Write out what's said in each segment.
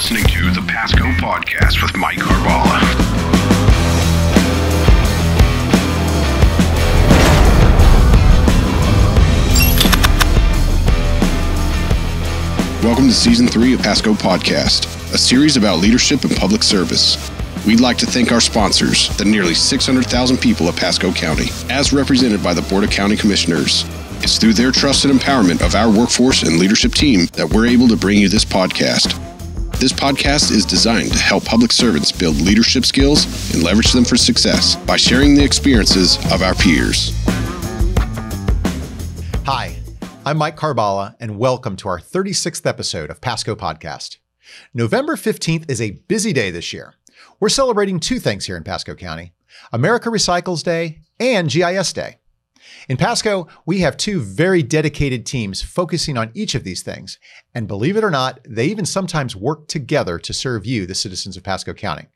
listening to the Pasco Podcast with Mike Carballa. Welcome to Season 3 of Pasco Podcast, a series about leadership and public service. We'd like to thank our sponsors, the nearly 600,000 people of Pasco County, as represented by the Board of County Commissioners. It's through their trust and empowerment of our workforce and leadership team that we're able to bring you this podcast. This podcast is designed to help public servants build leadership skills and leverage them for success by sharing the experiences of our peers. Hi, I'm Mike Carballa, and welcome to our 36th episode of Pasco Podcast. November 15th is a busy day this year. We're celebrating two things here in Pasco County America Recycles Day and GIS Day. In Pasco, we have two very dedicated teams focusing on each of these things. And believe it or not, they even sometimes work together to serve you, the citizens of Pasco County.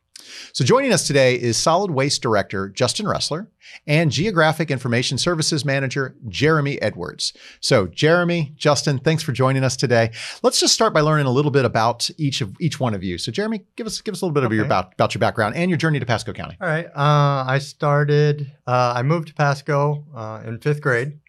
So joining us today is Solid Waste Director Justin Roessler and Geographic Information Services Manager Jeremy Edwards. So Jeremy, Justin, thanks for joining us today. Let's just start by learning a little bit about each of each one of you. So Jeremy, give us give us a little bit of your about, about your background and your journey to Pasco County. All right. Uh, I started. Uh, I moved to Pasco uh, in fifth grade.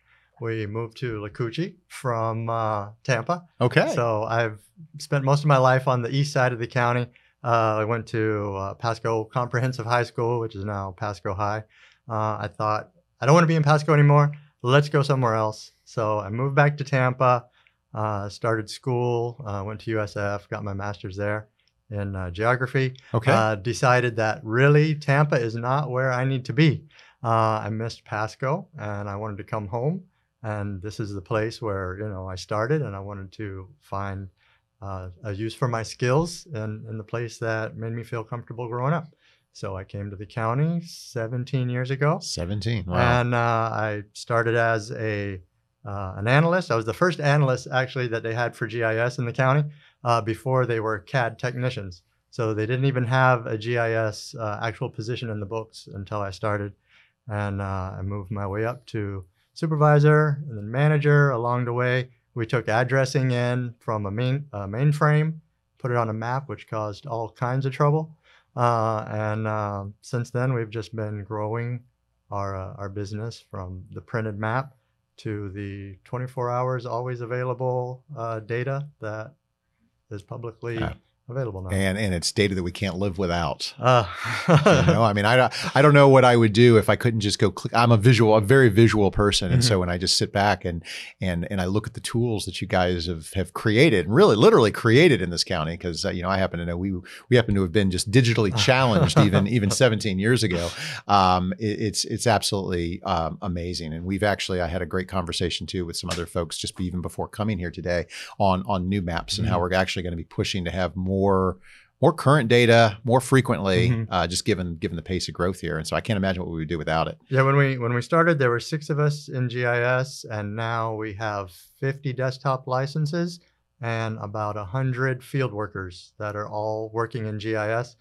We moved to Lacoochee from uh, Tampa. Okay. So I've spent most of my life on the east side of the county. Uh, I went to uh, Pasco Comprehensive High School, which is now Pasco High. Uh, I thought, I don't want to be in Pasco anymore. Let's go somewhere else. So I moved back to Tampa, uh, started school, uh, went to USF, got my master's there in uh, geography. Okay. decided that really Tampa is not where I need to be. I missed Pasco and I wanted to come home. And this is the place where, you know, I started and I wanted to find uh, a use for my skills and in the place that made me feel comfortable growing up. So I came to the county 17 years ago. 17. Wow. And uh, I started as a uh, an analyst. I was the first analyst actually that they had for GIS in the county uh, before they were CAD technicians. So they didn't even have a GIS uh, actual position in the books until I started. And uh, I moved my way up to supervisor and then manager along the way. We took addressing in from a main mainframe, put it on a map, which caused all kinds of trouble. Uh, and uh, since then, we've just been growing our uh, our business from the printed map to the 24 hours always available uh, data that is publicly available now. And and it's data that we can't live without. Uh. you know, I mean, I I don't know what I would do if I couldn't just go click. I'm a visual, a very visual person, and mm-hmm. so when I just sit back and and and I look at the tools that you guys have have created, and really, literally created in this county, because uh, you know I happen to know we we happen to have been just digitally challenged even even 17 years ago. Um, it, it's it's absolutely um, amazing, and we've actually I had a great conversation too with some other folks just even before coming here today on on new maps and mm-hmm. how we're actually going to be pushing to have more more more current data more frequently, mm-hmm. uh, just given given the pace of growth here. And so I can't imagine what we would do without it. Yeah, when we when we started, there were six of us in GIS, and now we have 50 desktop licenses and about 100 field workers that are all working in GIS.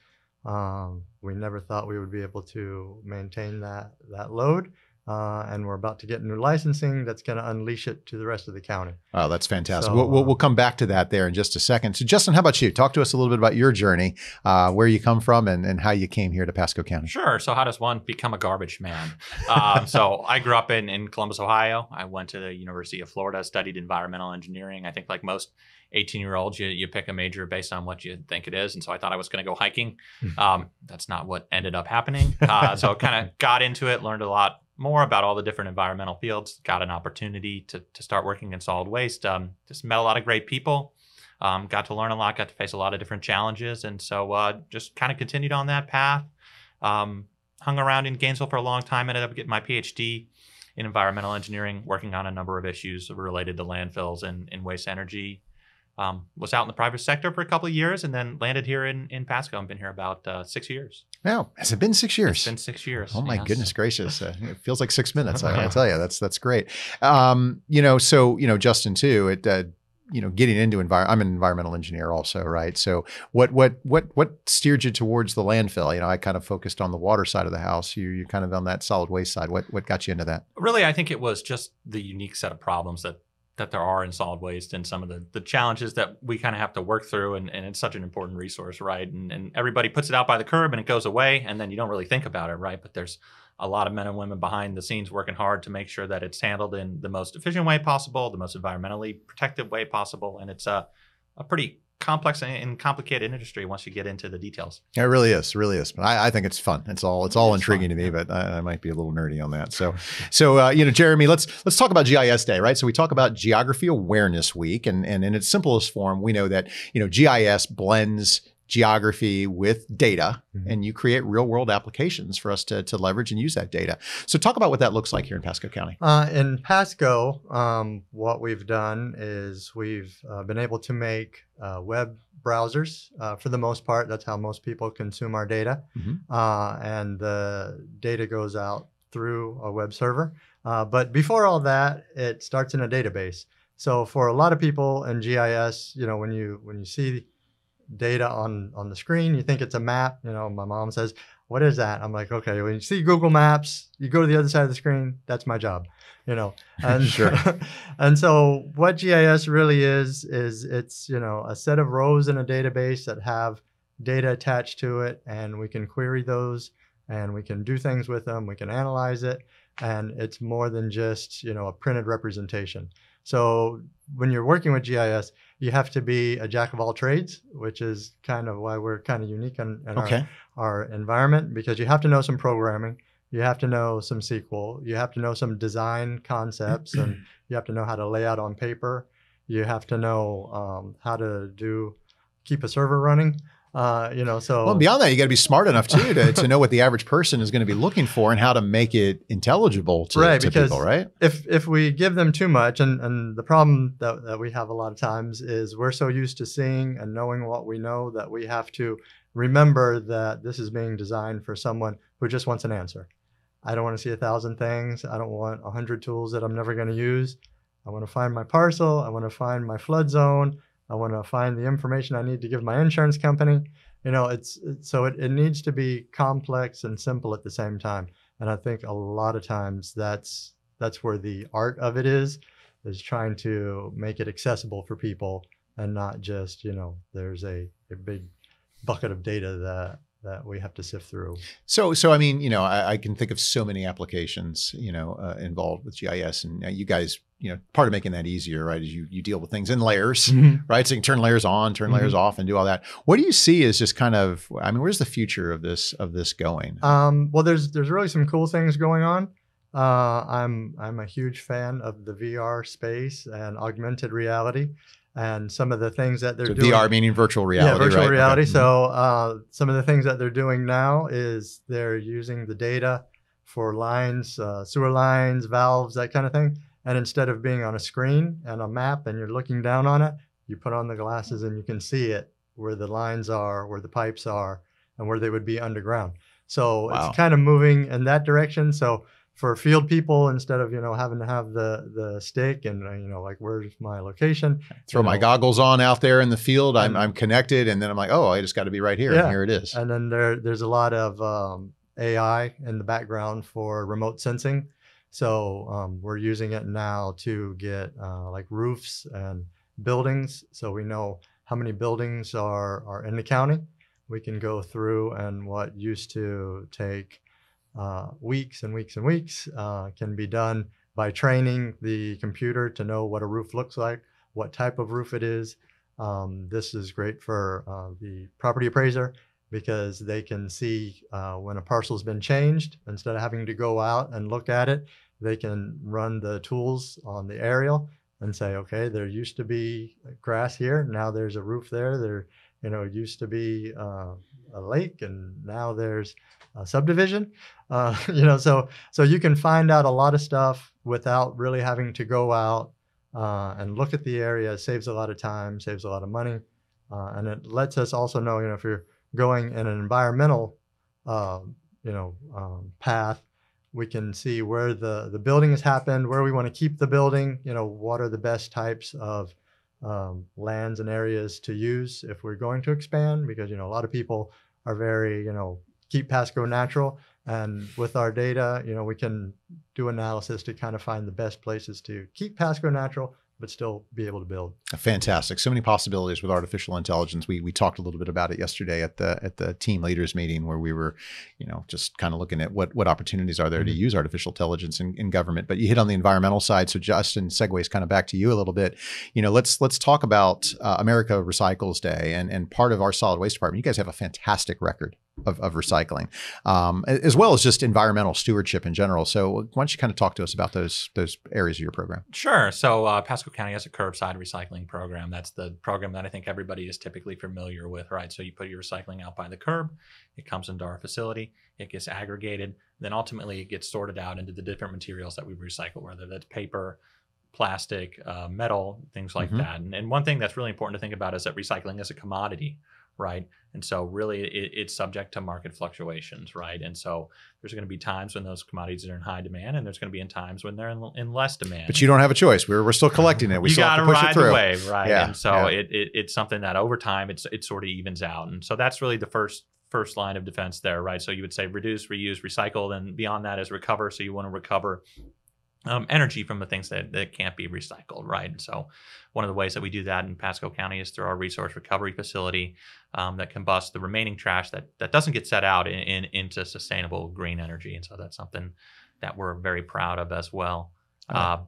Um, we never thought we would be able to maintain that that load. Uh, and we're about to get new licensing that's going to unleash it to the rest of the county. Oh, that's fantastic. So, we'll, we'll, we'll, come back to that there in just a second. So, Justin, how about you? Talk to us a little bit about your journey, uh, where you come from, and, and how you came here to Pasco County. Sure. So, how does one become a garbage man? um, so, I grew up in, in Columbus, Ohio. I went to the University of Florida, studied environmental engineering. I think, like most 18 year olds, you, you pick a major based on what you think it is. And so I thought I was going to go hiking. Hmm. Um, that's not what ended up happening. Uh, so kind of got into it, learned a lot more about all the different environmental fields, got an opportunity to, to start working in solid waste. Um, just met a lot of great people, um, got to learn a lot, got to face a lot of different challenges. And so uh, just kind of continued on that path. Um, hung around in Gainesville for a long time, ended up getting my PhD in environmental engineering, working on a number of issues related to landfills and, and waste energy um, was out in the private sector for a couple of years and then landed here in, in Pasco and been here about uh, six years. Now, has it been six years? It's been six years. Oh my yes. goodness gracious! Uh, it feels like six minutes. I, I tell you, that's that's great. Um, you know, so you know, Justin too. It uh, you know, getting into environment. I'm an environmental engineer also, right? So what what what what steered you towards the landfill? You know, I kind of focused on the water side of the house. You you kind of on that solid waste side. What what got you into that? Really, I think it was just the unique set of problems that that there are in solid waste and some of the, the challenges that we kind of have to work through. And, and it's such an important resource, right? And, and everybody puts it out by the curb and it goes away, and then you don't really think about it, right? But there's a lot of men and women behind the scenes working hard to make sure that it's handled in the most efficient way possible, the most environmentally protective way possible. And it's a, a pretty complex and complicated industry once you get into the details. It really is, really is. But I, I think it's fun. It's all it's all It's intriguing fun, to me, but I, I might be a little nerdy on that. So, so uh, you know, Jeremy, let's let's talk about GIS Day, right? So we talk about Geography Awareness Week, and and in its simplest form, we know that you know GIS blends geography with data Mhm. and you create real world applications for us to, to leverage and use that data so talk about what that looks like here in pasco county Uh, in Pasco, um, what we've done is we've uh, been able to make uh, web browsers uh, for the most part. That's how most people consume our data. Mhm. Uh, and the data goes out through a web server. Uh, but before all that, it starts in a database. So for a lot of people in GIS, you know, when you when you see data on on the screen, you think it's a map. You know, my mom says, "What is that?" I'm like, "Okay." When you see Google Maps, you go to the other side of the screen. That's my job. You know, and Sure. and so what GIS really is is it's you know a set of rows in a database that have data attached to it, and we can query those, and we can do things with them. We can analyze it, and it's more than just you know a printed representation. So when you're working with GIS, you have to be a jack of all trades, which is kind of why we're kind of unique in, in our, our environment because you have to know some programming, you have to know some SQL, you have to know some design concepts, and you have to know how to lay out on paper. You have to know um, how to do keep a server running. Uh, you know, so well beyond that you got to be smart enough too to, to know what the average person is going to be looking for and how to make it intelligible to, Right, to because- people right? if if we give them too much and and the problem that, that we have a lot of times is we're so used to seeing and knowing what we know that we have to remember that this is being designed for someone who just wants an answer. I don't want to see a thousand things. I don't want a hundred tools that i'm never going to use. I want to find my parcel. I want to find my flood zone i want to find the information i need to give my insurance company. You know it's, it's so it, it needs to be complex and simple at the same time. And i think a lot of times that's that's where the art of it is is trying to make it accessible for people and not just you know there's a, a big bucket of data that that we have to sift through. So, so I mean, you know, I, I can think of so many applications, you know, uh, involved with GIS, and uh, you guys, you know, part of making that easier, right, is you you deal with things in layers, right? So you can turn layers on, turn layers off, and do all that. What do you see as just kind of? I mean, where's the future of this of this going? Um, well, there's there's really some cool things going on. Uh, I'm I'm a huge fan of the VR space and augmented reality, and some of the things that they're so doing. VR meaning virtual reality, yeah, virtual right? Reality. Mhm. So uh, some of the things that they're doing now is they're using the data for lines, uh, sewer lines, valves, that kind of thing. And instead of being on a screen and a map and you're looking down on it, you put on the glasses and you can see it where the lines are, where the pipes are, and where they would be underground. So Wow. it's kind of moving in that direction. So for field people, instead of you know having to have the the stick and uh, you know like where's my location, Throw my know, goggles on out there in the field. I'm I'm connected, and then I'm like, oh, I just got to be right here. Yeah. And here it is. And then there, there's a lot of um, AI in the background for remote sensing. So um, we're using it now to get uh, like roofs and buildings. So we know how many buildings are, are in the county. We can go through and what used to take uh, weeks and weeks and weeks uh, can be done by training the computer to know what a roof looks like, what type of roof it is. Um, this is great for uh, the property appraiser because they can see uh, when a parcel's been changed. Instead of having to go out and look at it, they can run the tools on the aerial and say, okay, there used to be grass here, now there's a roof there. There, you know, used to be uh, a lake, and now there's a subdivision. Uh, you know, so so you can find out a lot of stuff without really having to go out uh, and look at the area. It saves a lot of time, saves a lot of money, uh, and it lets us also know, you know, if you're going in an environmental, uh, you know, um, path, we can see where the the building has happened, where we want to keep the building. You know, what are the best types of um, lands and areas to use if we're going to expand? Because you know, a lot of people are very, you know, keep Pasco natural. And with our data, you know, we can do analysis to kind of find the best places to keep Pasco natural, but still be able to build. Fantastic. So many possibilities with artificial intelligence. We we talked a little bit about it yesterday at the at the team leaders meeting where we were, you know, just kind of looking at what what opportunities are there mm-hmm. to use artificial intelligence in, in government. But you hit on the environmental side. So Justin segues kind of back to you a little bit. You know, let's let's talk about uh, America Recycles Day and and part of our solid waste department. You guys have a fantastic record of, of recycling, um, as well as just environmental stewardship in general. So why don't you kind of talk to us about those those areas of your program? Sure. So uh, Pasco County has a curbside recycling program. That's the program that I think everybody is typically familiar with, right? So you put your recycling out by the curb, it comes into our facility, it gets aggregated, then ultimately it gets sorted out into the different materials that we recycle, whether that's paper, plastic, uh, metal, things like mm-hmm. that. And, and one thing that's really important to think about is that recycling is a commodity, right? And so really it, it's subject to market fluctuations, right? And so there's going to be times when those commodities are in high demand and there's going to be in times when they're in, in less demand. But you don't have a choice. We're, we're still collecting it. We you still have to push ride it through. the wave, right? Yeah, and so yeah. it, it, it's something that over time it's it sort of evens out. And so that's really the first first line of defense there, right? So you would say reduce, reuse, recycle, and beyond that is recover. So you want to recover um, energy from the things that, that can't be recycled, right? And so, one of the ways that we do that in Pasco County is through our resource recovery facility um, that combusts the remaining trash that that doesn't get set out in, in, into sustainable green energy. And so that's something that we're very proud of as well. Uh,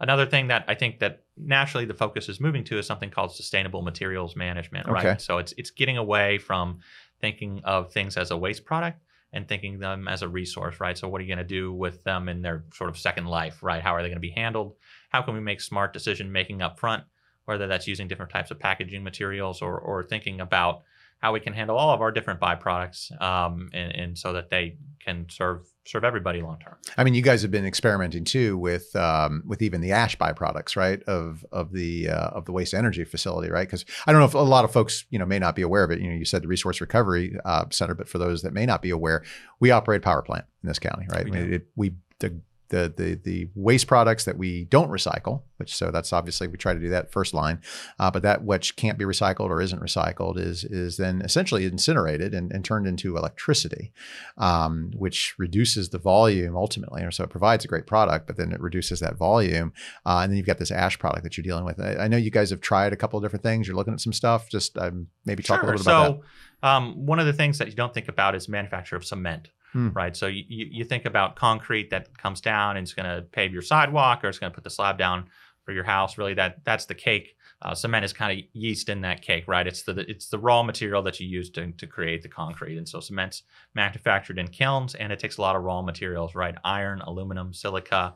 another thing that I think that naturally the focus is moving to is something called sustainable materials management, right? So it's it's getting away from thinking of things as a waste product and thinking them as a resource, right? So what are you going to do with them in their sort of second life, right? How are they going to be handled? How can we make smart decision making up front, whether that's using different types of packaging materials or or thinking about how we can handle all of our different byproducts, um, and, and so that they can serve serve everybody long term. I mean, you guys have been experimenting too with um, with even the ash byproducts, right? Of of the uh, of the waste energy facility, right? Because I don't know if a lot of folks you know may not be aware of it. You know, you said the Resource Recovery uh, Center, but for those that may not be aware, we operate a power plant in this county, right? We, I mean, it, we the the the the waste products that we don't recycle, which so that's obviously we try to do that first line, uh, but that which can't be recycled or isn't recycled is is then essentially incinerated and, and turned into electricity, um, which reduces the volume ultimately, and so it provides a great product, but then it reduces that volume, uh, and then you've got this ash product that you're dealing with. I, I, know you guys have tried a couple of different things. You're looking at some stuff. Just um, maybe talk sure. a little bit about so, that. Um, one of the things that you don't think about is manufacture of cement Hmm. right? So you, you think about concrete that comes down and it's going to pave your sidewalk or it's going to put the slab down for your house. Really, that that's the cake. Uh, cement is kind of yeast in that cake, right? It's the it's the raw material that you use to, to create the concrete, and so cement's manufactured in kilns, and it takes a lot of raw materials, right? Iron, aluminum, silica.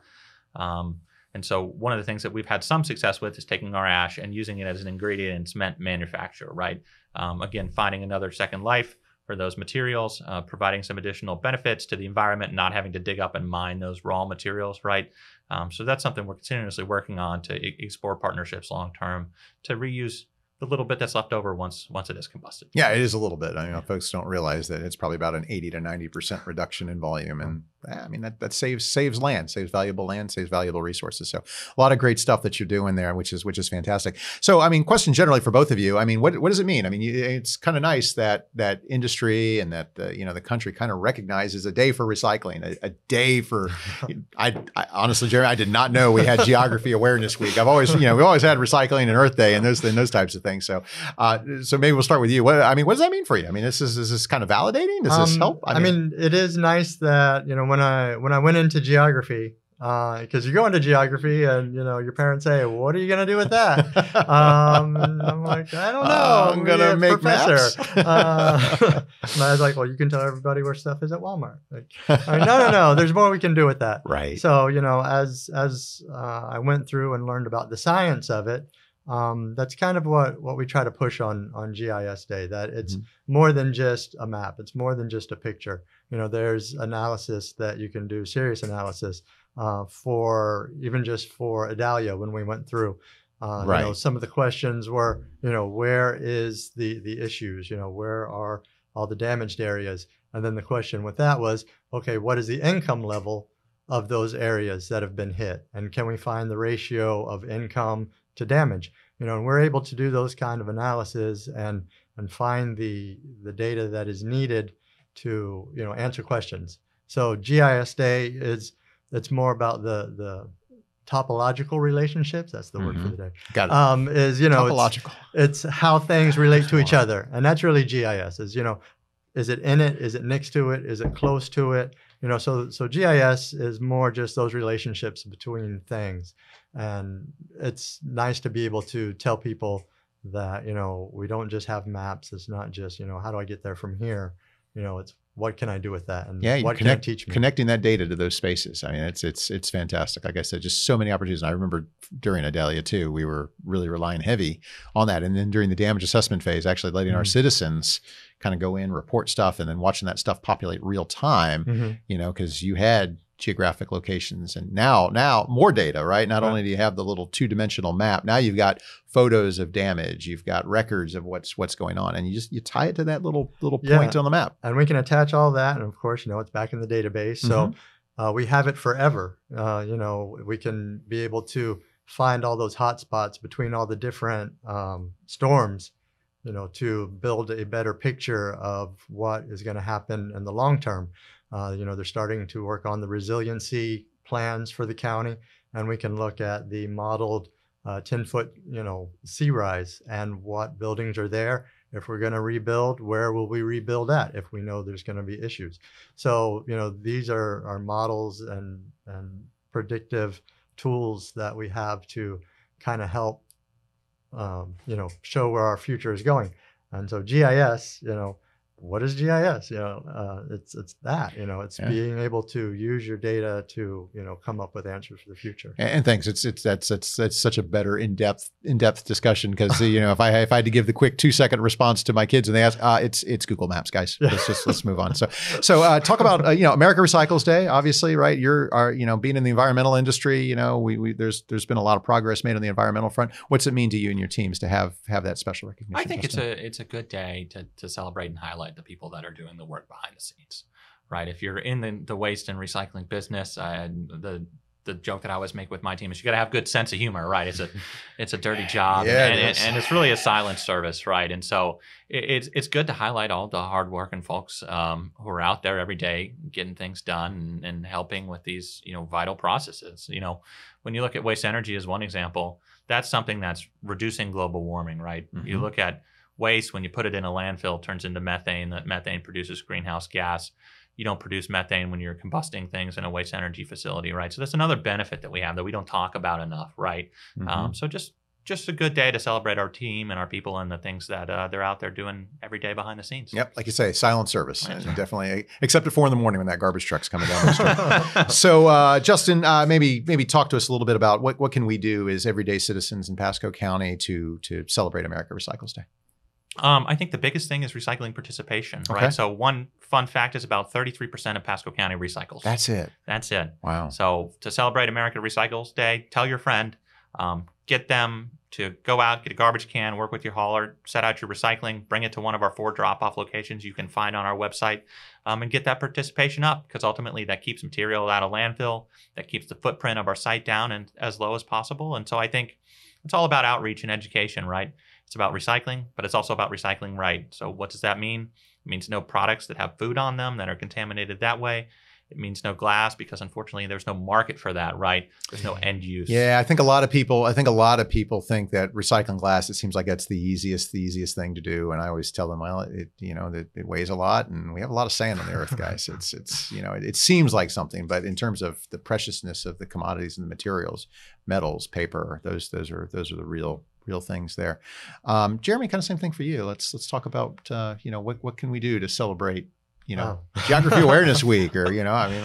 Um, and so one of the things that we've had some success with is taking our ash and using it as an ingredient in cement manufacture, right? Um, again, finding another second life for those materials, uh, providing some additional benefits to the environment, not having to dig up and mine those raw materials, right? Um, so that's something we're continuously working on to e- explore partnerships long term to reuse the little bit that's left over once once it is combusted. Yeah, it is a little bit. I mean, folks don't realize that it's probably about an 80 to 90 percent reduction in volume, and I mean that that saves saves land, saves valuable land, saves valuable resources. So a lot of great stuff that you're doing there, which is which is fantastic. So I mean, question generally for both of you. I mean, what what does it mean? I mean, it's kind of nice that that industry and that the, you know the country kind of recognizes a day for recycling, a, a day for. I, I honestly, Jerry, I did not know we had Geography Awareness Week. I've always you know we always had Recycling and Earth Day and those and those types of things. So uh, so maybe we'll start with you. What I mean, what does that mean for you? I mean, this is is this kind of validating? Does this Um, help? I mean, it is nice that you know when I when I went into geography because you go into geography and you know your parents say, "What are you gonna do with that?" um, I'm like, I don't know. Uh, I'm gonna a make professor. maps. uh, and I was like, well, you can tell everybody where stuff is at Walmart. Like, like, no, no, no. There's more we can do with that. right. So you know, as as uh, I went through and learned about the science of it, um, that's kind of what what we try to push on on GIS Day. That it's Mhm. more than just a map. It's more than just a picture. You know, there's analysis that you can do, serious analysis uh, for even just for Idalia when we went through. Uh, You know, Right. some of the questions were, you know, where is the the issues? You know, where are all the damaged areas? And then the question with that was, okay, what is the income level of those areas that have been hit? And can we find the ratio of income to damage? You know, and we're able to do those kind of analysis and and find the the data that is needed to you know answer questions. So GIS Day is it's more about the the topological relationships. That's the word for Mhm. the day. Got it. Um, is you know, it's, Topological. it's how things relate to each other, and that's really GIS. Is you know, is it in it? Is it next to it? Is it close to it? You know, so so GIS is more just those relationships between things, and it's nice to be able to tell people that you know we don't just have maps. It's not just you know how do I get there from here. You know, it's what can I do with that, and Yeah, you what connect, can it teach me? connecting that data to those spaces. I mean, it's it's it's fantastic. Like I said, just so many opportunities. And I remember during Idalia too, we were really relying heavy on that. And then during the damage assessment phase, actually letting our Mhm. citizens kind of go in, report stuff, and then watching that stuff populate real time. Mhm. You know, because you had geographic locations. And now now more data right? Not Right. only do you have the little two-dimensional map now you've got photos of damage you've got records of what's what's going on and you just you tie it to that little little Yeah. point on the map. And we can attach all that and of course you know it's back in the database. So uh, we have it forever. Uh, you know we can be able to find all those hot spots between all the different um, storms you know to build a better picture of what is going to happen in the long term uh, you know they're starting to work on the resiliency plans for the county and we can look at the modeled uh, 10 foot you know sea rise and what buildings are there. If we're going to rebuild where will we rebuild at if we know there's going to be issues? So you know these are are models and and predictive tools that we have to kind of help um, you know show where our future is going. And so gis you know what is gis you know uh, it's it's that you know it's Yeah. being able to use your data to you know come up with answers for the future And, and thanks. It's it's that's that's that's such a better in depth in depth discussion because you know if I if I had to give the quick two second response to my kids and they ask, uh, it's it's Google Maps, guys. Yeah. Let's just let's move on. So so uh, talk about uh, you know America Recycles Day. Obviously, right? You're are you know being in the environmental industry. You know we, we there's there's been a lot of progress made on the environmental front. What's it mean to you and your teams to have have that special recognition? I think it's a it's a good day to to celebrate and highlight the people that are doing the work behind the scenes, right? If you're in the, the waste and recycling business, uh, the the joke that I always make with my team is you got to have good sense of humor, right? It's a it's a dirty job, Yeah, and, is. and it's really a silent service, right? And so it, it's it's good to highlight all the hardworking folks um, who are out there every day getting things done and, and helping with these you know vital processes. You know, when you look at waste energy as one example, that's something that's reducing global warming, right? You Mhm. look at waste when you put it in a landfill it turns into methane that methane produces greenhouse gas you don't produce methane when you're combusting things in a waste energy facility right so that's another benefit that we have that we don't talk about enough right Mhm. um, so just just a good day to celebrate our team and our people and the things that uh, they're out there doing every day behind the scenes Yep, like you say, silent service. Right. Definitely, except at four in the morning when that garbage truck's coming down the street. so uh, justin uh, maybe maybe talk to us a little bit about what, what can we do as everyday citizens in pasco county to to celebrate america recycles day Um, I think the biggest thing is recycling participation, Okay. right? So one fun fact is about 33% of Pasco County recycles. that's it That's it. wow So to celebrate America Recycles Day, tell your friend, um, get them to go out, get a garbage can, work with your hauler, set out your recycling, bring it to one of our four drop-off locations you can find on our website, um, and get that participation up because ultimately that keeps material out of landfill, that keeps the footprint of our site down and as low as possible. And so I think it's all about outreach and education, right? It's about recycling, but it's also about recycling right. So what does that mean? It means no products that have food on them that are contaminated that way. It means no glass because unfortunately there's no market for that, right? There's no end use. yeah i think a lot of people i think a lot of people think that recycling glass it seems like that's the easiest the easiest thing to do and i always tell them well it you know it, it weighs a lot and we have a lot of sand on the earth guys it's it's you know it, it seems like something but in terms of the preciousness of the commodities and the materials metals paper those those are those are the real real things there um, jeremy kind of same thing for you let's let's talk about uh, you know what, what can we do to celebrate you know Oh. geography awareness week or you know i mean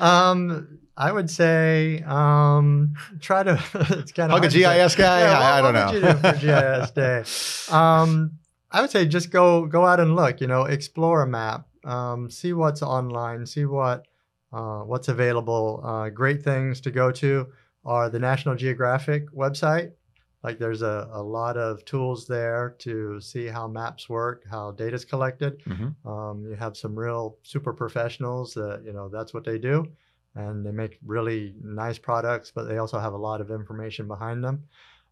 Um, I would say um, try to. it's kind of hug a gis guy Yeah, I, I don't know would you do for GIS Day? Um, I would say just go go out and look. You know, explore a map, um, see what's online, see what uh, what's available. Uh, great things to go to are the National Geographic website. Like there's a, a lot of tools there to see how maps work, how data is collected. Mhm. Um, you have some real super professionals that you know that's what they do, and they make really nice products, but they also have a lot of information behind them.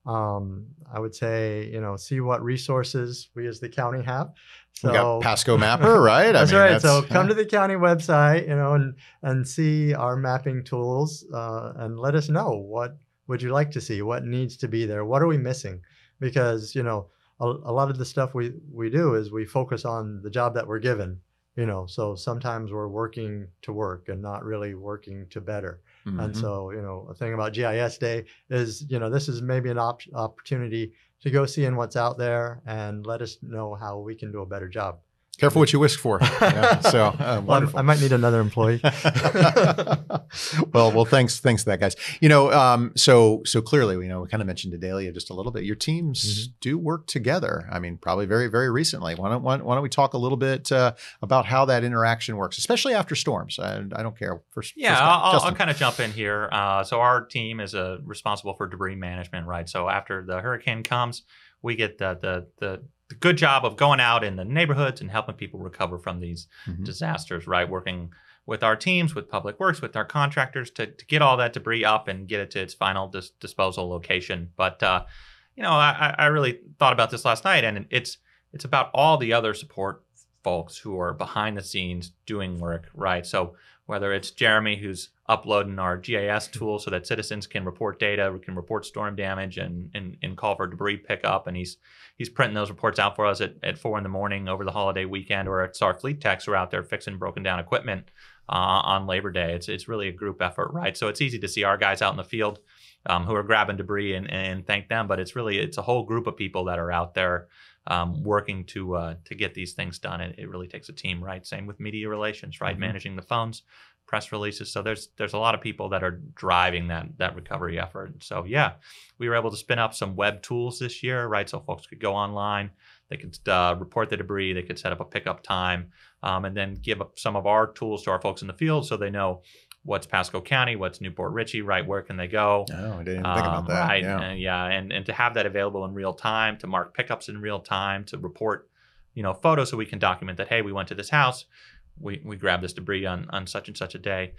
Um, I would say you know see what resources we as the county have. So we got pasco mapper right that's I mean, right. so that's- come to the county website, you know, and and see our mapping tools, uh, and let us know what would you like to see? What needs to be there? What are we missing? Because you know, a, a lot of the stuff we we do is we focus on the job that we're given. You know, so sometimes we're working to work and not really working to better. And Mhm. so, you know, a thing about GIS Day is, you know, this is maybe an op- opportunity to go seeing what's out there and let us know how we can do a better job. Careful what you wish for. Yeah, so uh, Well. I might need another employee. well, well, thanks, thanks to that, guys. You know, um, so so clearly, you know, we kind of mentioned Idalia just a little bit. Your teams Mm-hmm. do work together. I mean, probably very, very recently. Why don't why, why don't we talk a little bit uh, about how that interaction works, especially after storms? I, I don't care. First, Yeah, first I'll, I'll, I'll kind of jump in here. Uh, so our team is uh, responsible for debris management, right? So after the hurricane comes, we get the, the the the good job of going out in the neighborhoods and helping people recover from these Mhm. disasters, right? Working with our teams, with Public Works, with our contractors to, to get all that debris up and get it to its final dis- disposal location. But uh, you know, I, I really thought about this last night, and it's it's about all the other support folks who are behind the scenes doing work, right? So whether it's Jeremy who's uploading our GIS tool so that citizens can report data, we can report storm damage and, and, and call for debris pickup, and he's he's printing those reports out for us at, at four in the morning over the holiday weekend, or it's our fleet techs who are out there fixing broken down equipment uh, on Labor Day. It's it's really a group effort, right? So it's easy to see our guys out in the field um, who are grabbing debris and, and thank them, but it's really it's a whole group of people that are out there um, working to uh, to get these things done. It, it really takes a team, right? Same with media relations, right? Mhm. Managing the phones, press releases. So there's there's a lot of people that are driving that that recovery effort. So yeah, we were able to spin up some web tools this year, right? So folks could go online, they could uh, report the debris, they could set up a pickup time, um, and then give up some of our tools to our folks in the field so they know what's Pasco County, what's New Port Richey, right? Where can they go? No, I didn't even think about Um, that. Right. Yeah. And, yeah. And, and to have that available in real time, to mark pickups in real time, to report, you know, photos so we can document that, hey, we went to this house, we, we grabbed this debris on, on such and such a day.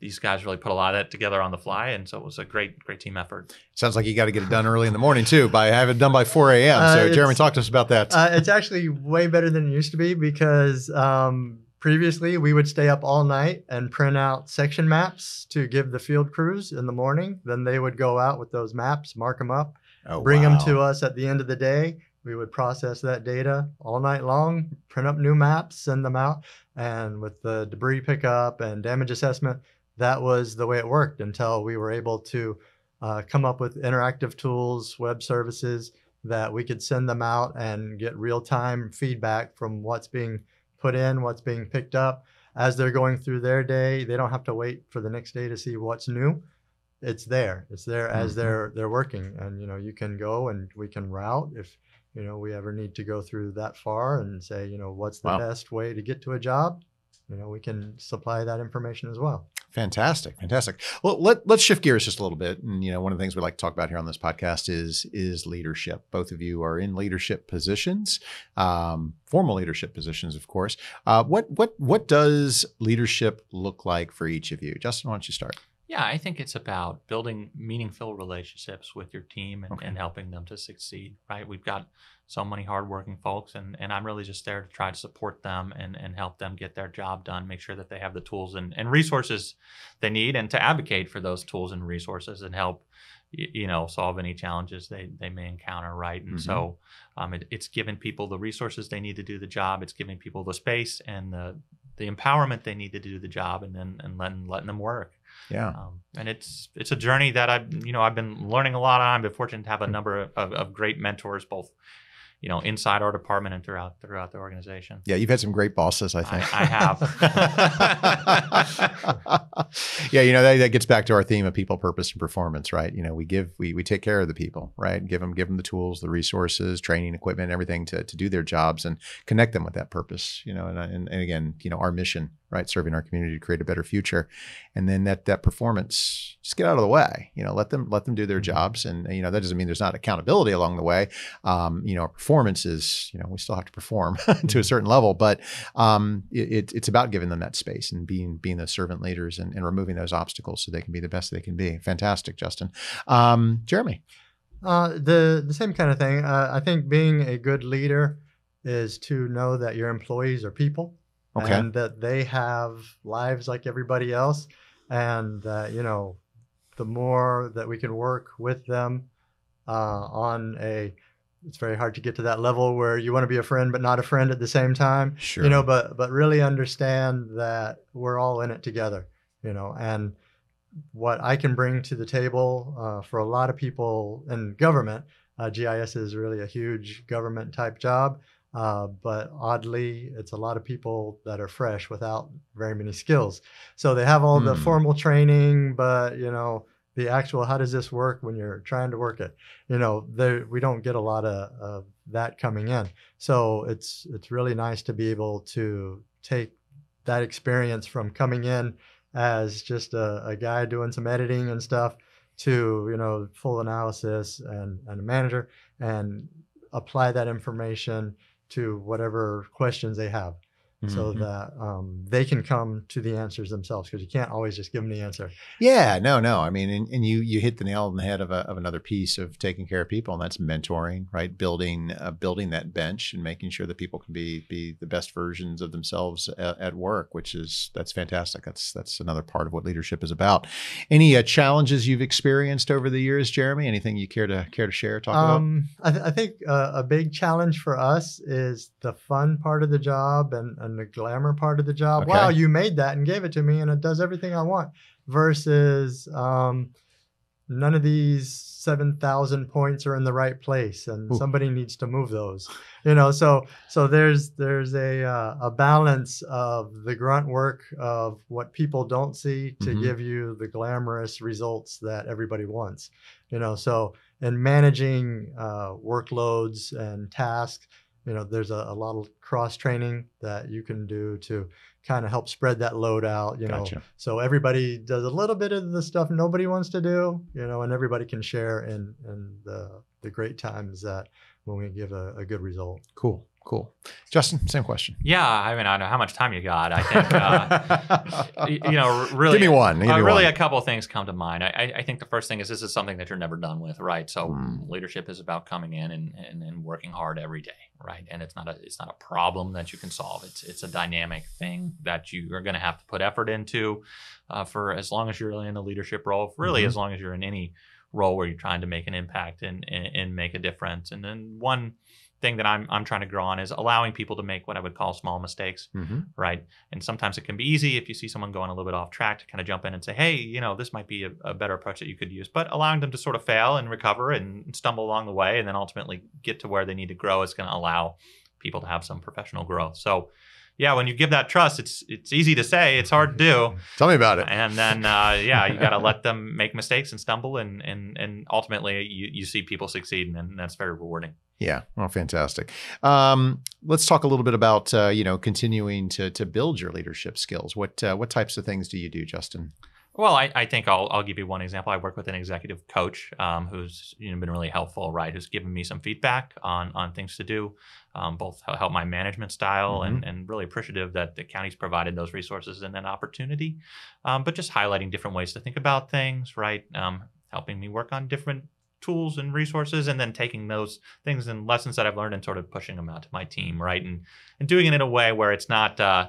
These guys really put a lot of that together on the fly. And so it was a great, great team effort. Sounds like you got to get it done early in the morning too. By have it done by 4 a.m. Uh, so it's- Jeremy, talk to us about that. uh, it's actually way better than it used to be because um, previously we would stay up all night and print out section maps to give the field crews in the morning. Then they would go out with those maps, mark them up, oh, bring them to us at the end of the day. We would process that data all night long, print up new maps, send them out. And with the debris pickup and damage assessment, that was the way it worked until we were able to uh, come up with interactive tools, web services that we could send them out and get real time feedback from what's being put in, what's being picked up. As they're going through their day, they don't have to wait for the next day to see what's new it's there. It's there as Mhm. they're they're working, and you know you can go and we can route if you know we ever need to go through that far and say you know what's the Wow. best way to get to a job. You know we can supply that information as well. Fantastic, fantastic. Well, let, let's shift gears just a little bit. And you know, one of the things we like to talk about here on this podcast is is leadership. Both of you are in leadership positions, um, formal leadership positions, of course. Uh, what what what does leadership look like for each of you? Justin, why don't you start? Yeah, I think it's about building meaningful relationships with your team and, Okay. and helping them to succeed, right? We've got so many hardworking folks, and, and I'm really just there to try to support them and, and help them get their job done, make sure that they have the tools and, and resources they need, and to advocate for those tools and resources and help, you know, solve any challenges they, they may encounter, right? And Mhm. so um, it, it's giving people the resources they need to do the job, it's giving people the space and the, the empowerment they need to do the job, and then and letting, letting them work. Yeah. Um, and it's it's a journey that I've you know I've been learning a lot on. I've been fortunate to have a number of, of, of great mentors, both you know inside our department and throughout throughout the organization. Yeah, you've had some great bosses, I think. I have. yeah, you know that, that gets back to our theme of people, purpose, and performance, right? You know, we give we we take care of the people, right? Give them give them the tools, the resources, training, equipment, everything to to do their jobs and connect them with that purpose. You know, and and, and again, you know, our mission, right? Serving our community to create a better future, and then that that performance, just get out of the way. You know, let them let them do their jobs, and you know that doesn't mean there's not accountability along the way. Um, you know, performance is, you know, we still have to perform to a certain level, but um, it, it- it's about giving them that space and being being those servant leaders and, and removing those obstacles so they can be the best they can be. Fantastic, Justin. Um, Jeremy. Uh, the the same kind of thing. Uh, I think being a good leader is to know that your employees are people Okay. and that they have lives like everybody else, and that you know the more that we can work with them uh, on a it's very hard to get to that level where you want to be a friend but not a friend at the same time Sure. you know but but really understand that we're all in it together you know and what i can bring to the table uh, for a lot of people in government uh, gis is really a huge government type job uh, but oddly it's a lot of people that are fresh without very many skills. So they have all the Hmm. formal training but you know the actual how does this work when you're trying to work it? You know we don't get a lot of, of that coming in. So it's it's really nice to be able to take that experience from coming in as just a, a guy doing some editing and stuff to you know full analysis and, and a manager and apply that information to whatever questions they have so Mhm. that um, they can come to the answers themselves because you can't always just give them the answer Yeah, no, no. I mean, and, and you you hit the nail on the head of, a, of another piece of taking care of people, and that's mentoring, right? Building uh, building that bench and making sure that people can be be the best versions of themselves at, at work, which is that's fantastic. That's that's another part of what leadership is about. Any uh, challenges you've experienced over the years, Jeremy? Anything you care to care to share? Talk about? Um, I, th- I think uh, a big challenge for us is the fun part of the job and, and the glamour part of the job. Okay. Wow, you made that and gave it to me, and it does everything I want. Versus um, none of these seven thousand points are in the right place, and Ooh. somebody needs to move those. You know, so so there's there's a uh, a balance of the grunt work of what people don't see to Mhm. give you the glamorous results that everybody wants. You know, so and managing uh, workloads and tasks, you know, there's a, a lot of cross training that you can do to kind of help spread that load out. You know, so everybody does a little bit of the stuff nobody wants to do. You know, and everybody can share in in the the great times that when we give a, a good result. Cool, cool. Justin, same question. Yeah, I mean, I don't know how much time you got. I think, uh, you know, really. Give me one. Give uh, me really, one. a couple of things come to mind. I, I- think the first thing is this is something that you're never done with, right? So Mm. leadership is about coming in and, and, and working hard every day, right? And it's not a it's not a problem that you can solve. It's it's a dynamic thing that you are going to have to put effort into uh, for as long as you're in a leadership role. Really, Mhm. as long as you're in any role where you're trying to make an impact and, and and make a difference. And then one thing that I'm I'm trying to grow on is allowing people to make what I would call small mistakes hmm right? And sometimes it can be easy if you see someone going a little bit off track to kind of jump in and say, hey, you know, this might be a, a better approach that you could use. But allowing them to sort of fail and recover and stumble along the way and then ultimately get to where they need to grow is going to allow people to have some professional growth. So, yeah, when you give that trust, it's it's easy to say, it's hard to do. Tell me about it. And then, uh, yeah, you got to let them make mistakes and stumble, and and and ultimately, you, you see people succeed, and that's very rewarding. Yeah. Oh, fantastic. Um, let's talk a little bit about uh, you know continuing to to build your leadership skills. What uh, what types of things do you do, Justin? Well, I, I think I'll, I'll give you one example. I work with an executive coach um, who's you know, been really helpful, right? Who's given me some feedback on, on things to do, um, both help my management style and, and really appreciative that the county's provided those resources and that opportunity. Um, but just highlighting different ways to think about things, right? Um, helping me work on different tools and resources and then taking those things and lessons that I've learned and sort of pushing them out to my team, right? And, and doing it in a way where it's not uh,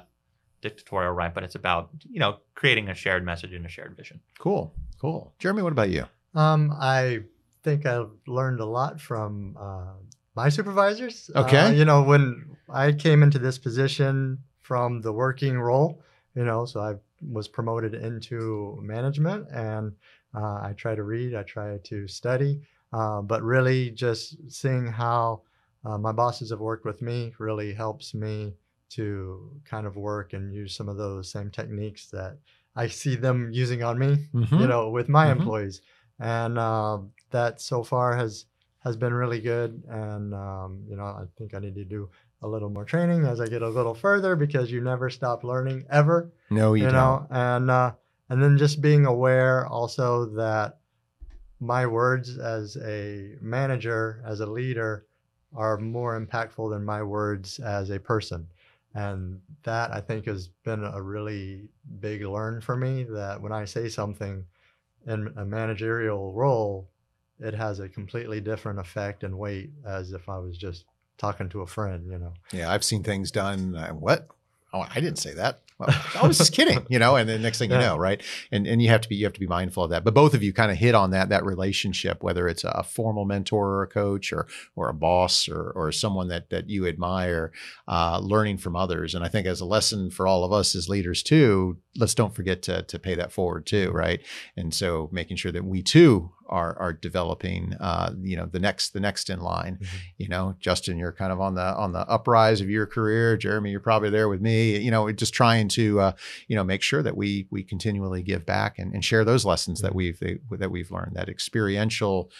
dictatorial, right? But it's about, you know, creating a shared message and a shared vision. Cool. Cool. Jeremy, what about you? Um, I think I've learned a lot from uh, my supervisors. Uh, Okay. you know, when I came into this position from the working role, you know, so I was promoted into management and uh, I try to read, I try to study, uh, but really just seeing how uh, my bosses have worked with me really helps me to kind of work and use some of those same techniques that I see them using on me Mhm. you know, with my Mhm. employees, and uh, that so far has has been really good. And um, you know, I think I need to do a little more training as I get a little further because you never stop learning ever, No, you, you, don't. And uh, and then just being aware also that my words as a manager, as a leader, are more impactful than my words as a person. And that I think has been a really big learn for me that when I say something in a managerial role, it has a completely different effect and weight as if I was just talking to a friend, you know. Yeah, I've seen things done. Uh, what? Oh, I didn't say that. Well, I was just kidding, you know. And the next thing you know, right? And and you have to be you have to be mindful of that. But both of you kind of hit on that that relationship, whether it's a formal mentor or a coach or or a boss or or someone that that you admire, uh, learning from others. And I think as a lesson for all of us as leaders too, let's don't forget to to pay that forward too, right? And so making sure that we too are are developing, uh, you know, the next the next in line. Mhm. You know, Justin, you're kind of on the on the uprise of your career. Jeremy, you're probably there with me. You know, just trying to uh, you know make sure that we we continually give back and, and share those lessons that we've that we've learned. That experiential.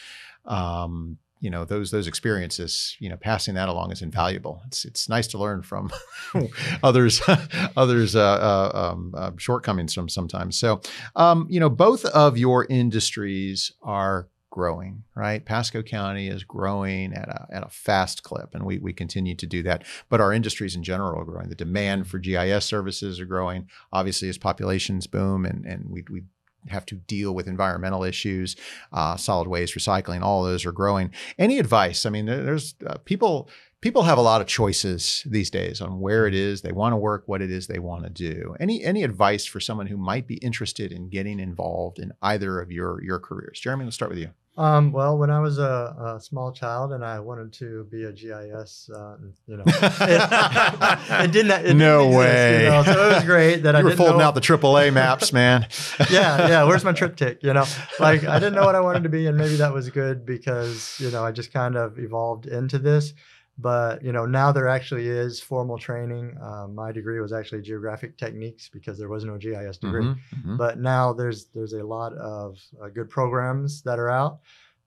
Um, you know those those experiences you know passing that along is invaluable. It's it's nice to learn from others others uh, uh, um, uh, shortcomings from sometimes. So um, you know both of your industries are growing right? Pasco county is growing at a, at a fast clip and we, we continue to do that. But our industries in general are growing. The demand for gis services are growing. Obviously as populations boom and, and we, we have to deal with environmental issues, uh, solid waste, recycling, all those are growing. Any advice? I mean, there's uh, people. People have a lot of choices these days on where it is they want to work, what it is they want to do. Any any advice for someone who might be interested in getting involved in either of your your careers? Jeremy, let's start with you. Um, well, when I was a, a small child and I wanted to be a GIS, uh, you know, it, it didn't. It didn't No exist, way. You know? So it was great that I were didn't folding know- out the AAA maps, man. yeah, yeah. Where's my TripTik? You know, like I didn't know what I wanted to be, and maybe that was good because you know I just kind of evolved into this. But you know, now there actually is formal training. Um, my degree was actually geographic techniques because there was no GIS degree. Mhm, mhm. But now there's there's a lot of uh, good programs that are out.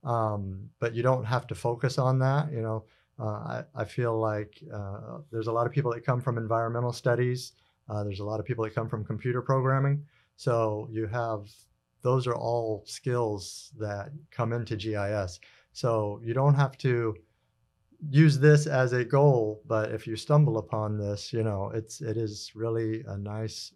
Um, but you don't have to focus on that. You know, uh, I, I feel like uh, there's a lot of people that come from environmental studies. Uh, there's a lot of people that come from computer programming. So you have those are all skills that come into GIS. So you don't have to use this as a goal, but if you stumble upon this, you know, it's it is really a nice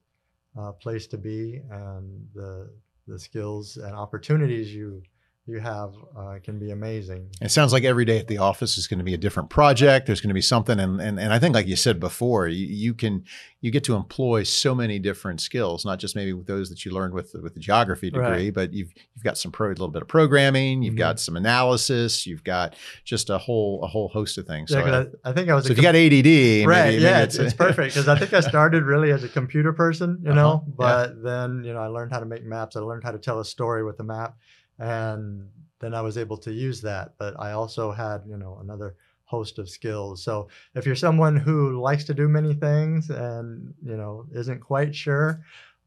uh, place to be, and the the skills and opportunities you you have uh, can be amazing. It sounds like every day at the office is going to be a different project. There's going to be something, and and, and I think, like you said before, you, you can you get to employ so many different skills, not just maybe with those that you learned with with the geography degree, Right. but you've you've got some pro, a little bit of programming, you've Mhm. got some analysis, you've got just a whole a whole host of things. Yeah, so, I, I think I was so if you got ADD, right maybe yeah it's, it's perfect because i think i started really as a computer person you Uh-huh, know yeah. but then you know i learned how to make maps i learned how to tell a story with a map and then i was able to use that but i also had you know another host of skills so if you're someone who likes to do many things and you know isn't quite sure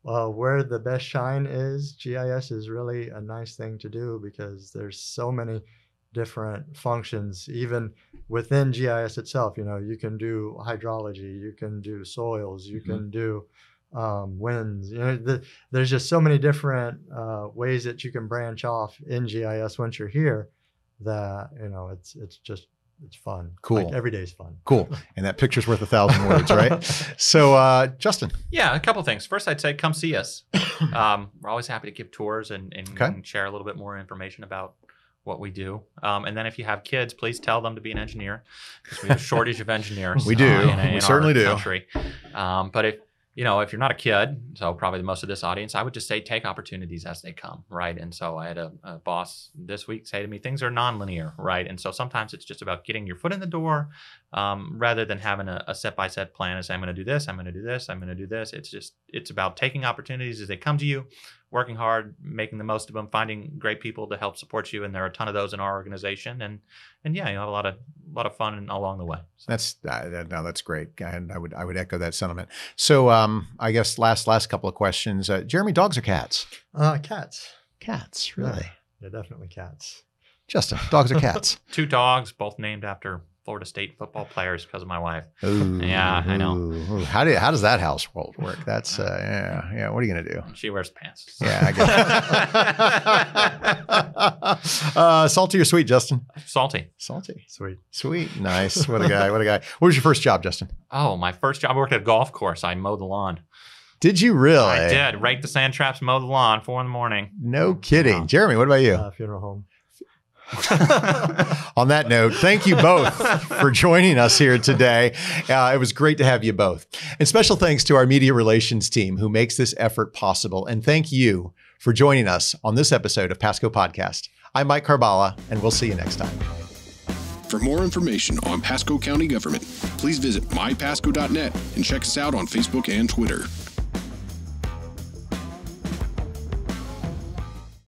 uh, where the best shine is gis is really a nice thing to do because there's so many different functions even within GIS itself, you know, you can do hydrology, you can do soils, you Mhm. can do um, winds. You know, the, there's just so many different uh, ways that you can branch off in GIS once you're here. That you know, it's it's just it's fun. Cool. Like, every day's fun. cool, and that picture's worth a thousand words, right? So, uh, Justin, Yeah, a couple things. First, I'd say come see us. Um, we're always happy to give tours and, and, Okay. and share a little bit more information about what we do. Um, and then if you have kids, please tell them to be an engineer because we have a shortage of engineers. We do. uh, in, We in our certainly do. Country. Um, but if you know, if you're not a kid, so probably the most of this audience, I would just say take opportunities as they come, right? And so I had a, a boss this week say to me, things are nonlinear, right? And so sometimes it's just about getting your foot in the door um, rather than having a, a step-by-step plan and say, I'm going to do this, I'm going to do this, I'm going to do this. It's just, it's about taking opportunities as they come to you, working hard, making the most of them, finding great people to help support you. And there are a ton of those in our organization. And, and yeah, you have a lot of, a lot of fun along the way. So, That's uh, no, that's great, and I would I would echo that sentiment. So, um, I guess last last couple of questions, uh, Jeremy, dogs or cats? Uh, cats. Cats, really? Yeah, definitely cats. Justin, dogs or cats? two dogs, both named after Florida State football players because of my wife. Ooh, Yeah, I know. ooh, ooh. How do how does that household work? That's uh, yeah, yeah. What are you gonna do? She wears pants. Yeah, I get uh, salty or sweet, Justin? Salty. Salty, Sweet. sweet, nice. What a guy! What a guy! What was your first job, Justin? Oh, my first job, I worked at a golf course. I mowed the lawn. Did you really? I did. Rake the sand traps, mow the lawn, four in the morning. No kidding, Wow. Jeremy. What about you? Uh, funeral home. On that note, thank you both for joining us here today. Uh, it was great to have you both. And special thanks to our media relations team who makes this effort possible. And thank you for joining us on this episode of Pasco Podcast. I'm Mike Carballa, and we'll see you next time. For more information on Pasco County government, please visit mypasco.net and check us out on Facebook and Twitter.